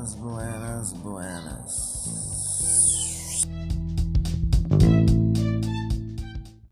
Buenas, buenas.